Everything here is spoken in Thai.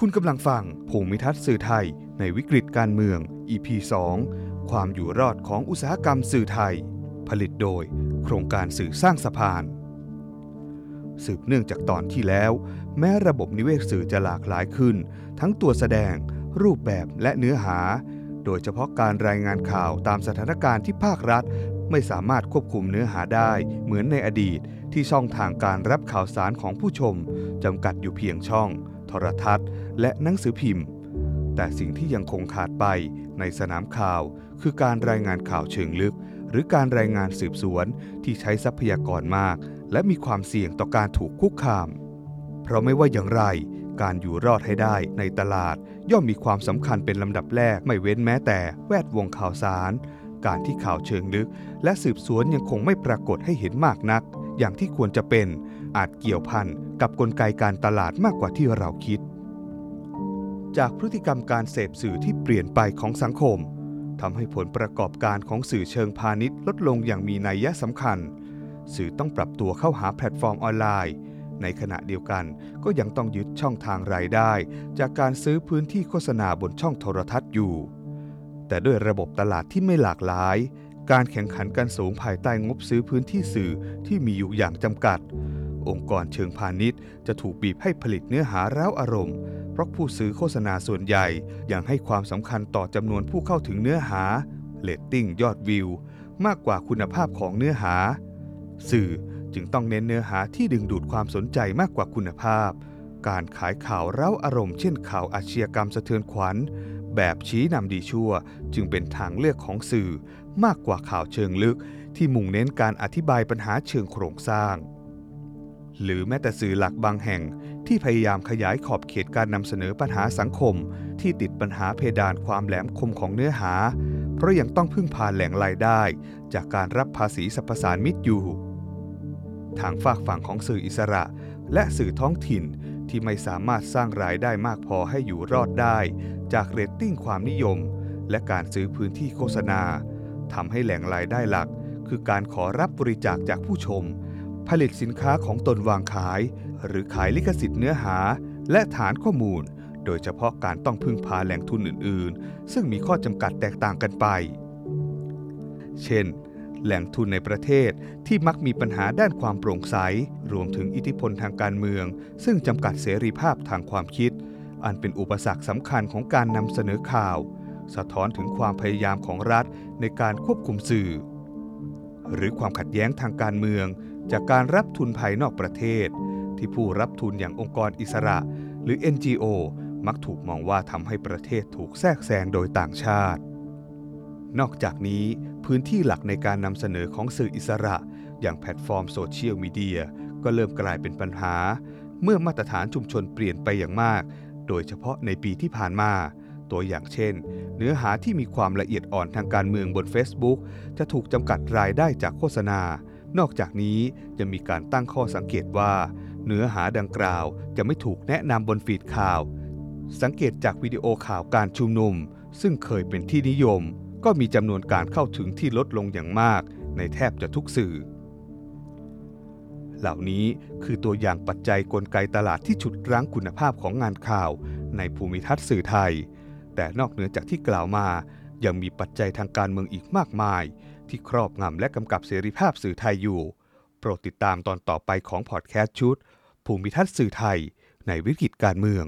คุณกำลังฟังภูมิทัศน์สื่อไทยในวิกฤตการเมือง EP 2 ความอยู่รอดของอุตสาหกรรมสื่อไทย ผลิตโดย โครงการสื่อสร้างสะพาน สืบเนื่องจากตอนที่แล้ว แม้ระบบนิเวศสื่อจะหลากหลายขึ้น ทั้งตัวแสดง รูปแบบและเนื้อหา โดยเฉพาะการรายงานข่าวตามสถานการณ์ที่ภาครัฐ ไม่สามารถควบคุมเนื้อหาได้เหมือนในอดีตที่ช่องทางการรับข่าวสารของผู้ชมจำกัดอยู่เพียงช่อง โทรทัศน์ และหนังสือพิมพ์ แต่สิ่งที่ยังคงขาดไปในสนามข่าว คือการรายงานข่าวเชิงลึก หรือการรายงานสืบสวนที่ใช้ทรัพยากรมาก และมีความเสี่ยงต่อการถูกคุกคาม เพราะไม่ว่าอย่างไร การอยู่รอดให้ได้ในตลาด ย่อมมีความสำคัญเป็นลำดับแรกไม่เว้นแม้แต่แวดวงข่าวสาร การที่ข่าวเชิงลึก และสืบสวนยังคงไม่ปรากฏให้เห็นมากนัก อย่างที่ควรจะเป็นอาจเกี่ยวพัน กับกลไกการตลาดมากกว่าที่เราคิด จากพฤติกรรมการเสพสื่อที่เปลี่ยนไปของสังคมทำให้ผลประกอบการของสื่อเชิงพาณิชย์ลดลงอย่างมีนัยยะสำคัญ สื่อต้องปรับตัวเข้าหาแพลตฟอร์มออนไลน์ ในขณะเดียวกันก็ยังต้องยึดช่องทางรายได้ จากการซื้อพื้นที่โฆษณาบนช่องโทรทัศน์อยู่ แต่ด้วยระบบตลาดที่ไม่หลากหลาย การแข่งขันกันสูงภายใต้งบซื้อพื้นที่สื่อที่มีอยู่อย่างจำกัด องค์กรเชิงพาณิชย์ จะถูกบีบให้ผลิตเนื้อหาเร้าอารมณ์ เพราะผู้ซื้อโฆษณาส่วนใหญ่ ยังให้ความสำคัญต่อจำนวนผู้เข้าถึงเนื้อหาเรตติ้งยอดวิว มากกว่าคุณภาพของเนื้อหา สื่อจึงต้องเน้นเนื้อหาที่ดึงดูดความสนใจมากกว่าคุณภาพ การขายข่าวเร้าอารมณ์ เช่นข่าวอาชญากรรมสะเทือนขวัญ แบบชี้นำดีชั่ว จึงเป็นทางเลือกของสื่อ มากกว่าข่าวเชิงลึกที่มุ่งเน้นการอธิบายปัญหาเชิงโครงสร้าง หรือแม้แต่สื่อหลักบางแห่ง ที่พยายามขยายขอบเขตการนำเสนอปัญหาสังคม ที่ติดปัญหาเพดานความแหลมคมของเนื้อหา เพราะยังต้องพึ่งพาแหล่งรายได้ จากการรับภาษีสรรพสานมิตรอยู่ ทางฝากฝั่งของสื่ออิสระ และสื่อท้องถิ่นที่ไม่สามารถสร้างรายได้มากพอให้อยู่รอดได้ จากเรตติ้งความนิยม และการซื้อพื้นที่โฆษณาทำให้แหล่งรายได้หลัก คือการขอรับบริจาคจากผู้ชม ผลิตสินค้าของตนวางขาย หรือขายลิขสิทธิ์เนื้อหา และฐานข้อมูล โดยเฉพาะการต้องพึ่งพาแหล่งทุนอื่น ๆ ซึ่งมีข้อจำกัดแตกต่างกันไป เช่น แหล่งทุนในประเทศที่มักมีปัญหาด้านความโปร่งใส รวมถึงอิทธิพลทางการเมือง ซึ่งจำกัดเสรีภาพทางความคิด อันเป็นอุปสรรคสำคัญของการนำเสนอข่าว สะท้อนถึงความพยายามของรัฐในการควบคุมสื่อ หรือความขัดแย้งทางการเมือง จากการรับทุนภายนอกประเทศ ที่ผู้รับทุนอย่างองค์กรอิสระ หรือ NGO มักถูกมองว่าทำให้ประเทศถูกแทรกแซงโดยต่างชาติ นอกจากนี้พื้นที่หลักในการนำเสนอของสื่ออิสระ อย่างแพลตฟอร์มโซเชียลมีเดียก็เริ่มกลายเป็นปัญหา เมื่อมาตรฐานชุมชนเปลี่ยนไปอย่างมาก โดยเฉพาะในปีที่ผ่านมา ตัวอย่างเช่น เนื้อหาที่มีความละเอียดอ่อนทางการเมืองบน Facebook จะถูกจำกัดรายได้จากโฆษณา นอกจากนี้ยังมีการตั้งข้อสังเกตว่า เนื้อหาดังกล่าวจะไม่ถูกแนะนำบนฟีดข่าว สังเกตจากวิดีโอข่าวการชุมนุม ซึ่งเคยเป็นที่นิยม ก็มีจำนวนการเข้าถึงที่ลดลงอย่างมาก ในแทบจะทุกสื่อ เหล่านี้คือตัวอย่างปัจจัยกลไกตลาดที่ฉุดรั้งคุณภาพของงานข่าว ในภูมิทัศน์สื่อไทย แต่นอกเหนือจากที่กล่าวมายังมีปัจจัยทางการเมืองอีกมากมาย ที่ครอบงำและกำกับเสรีภาพสื่อไทยอยู่ โปรดติดตามตอนต่อไปของพอดแคสต์ชุด ภูมิทัศน์สื่อไทยในวิกฤตการเมือง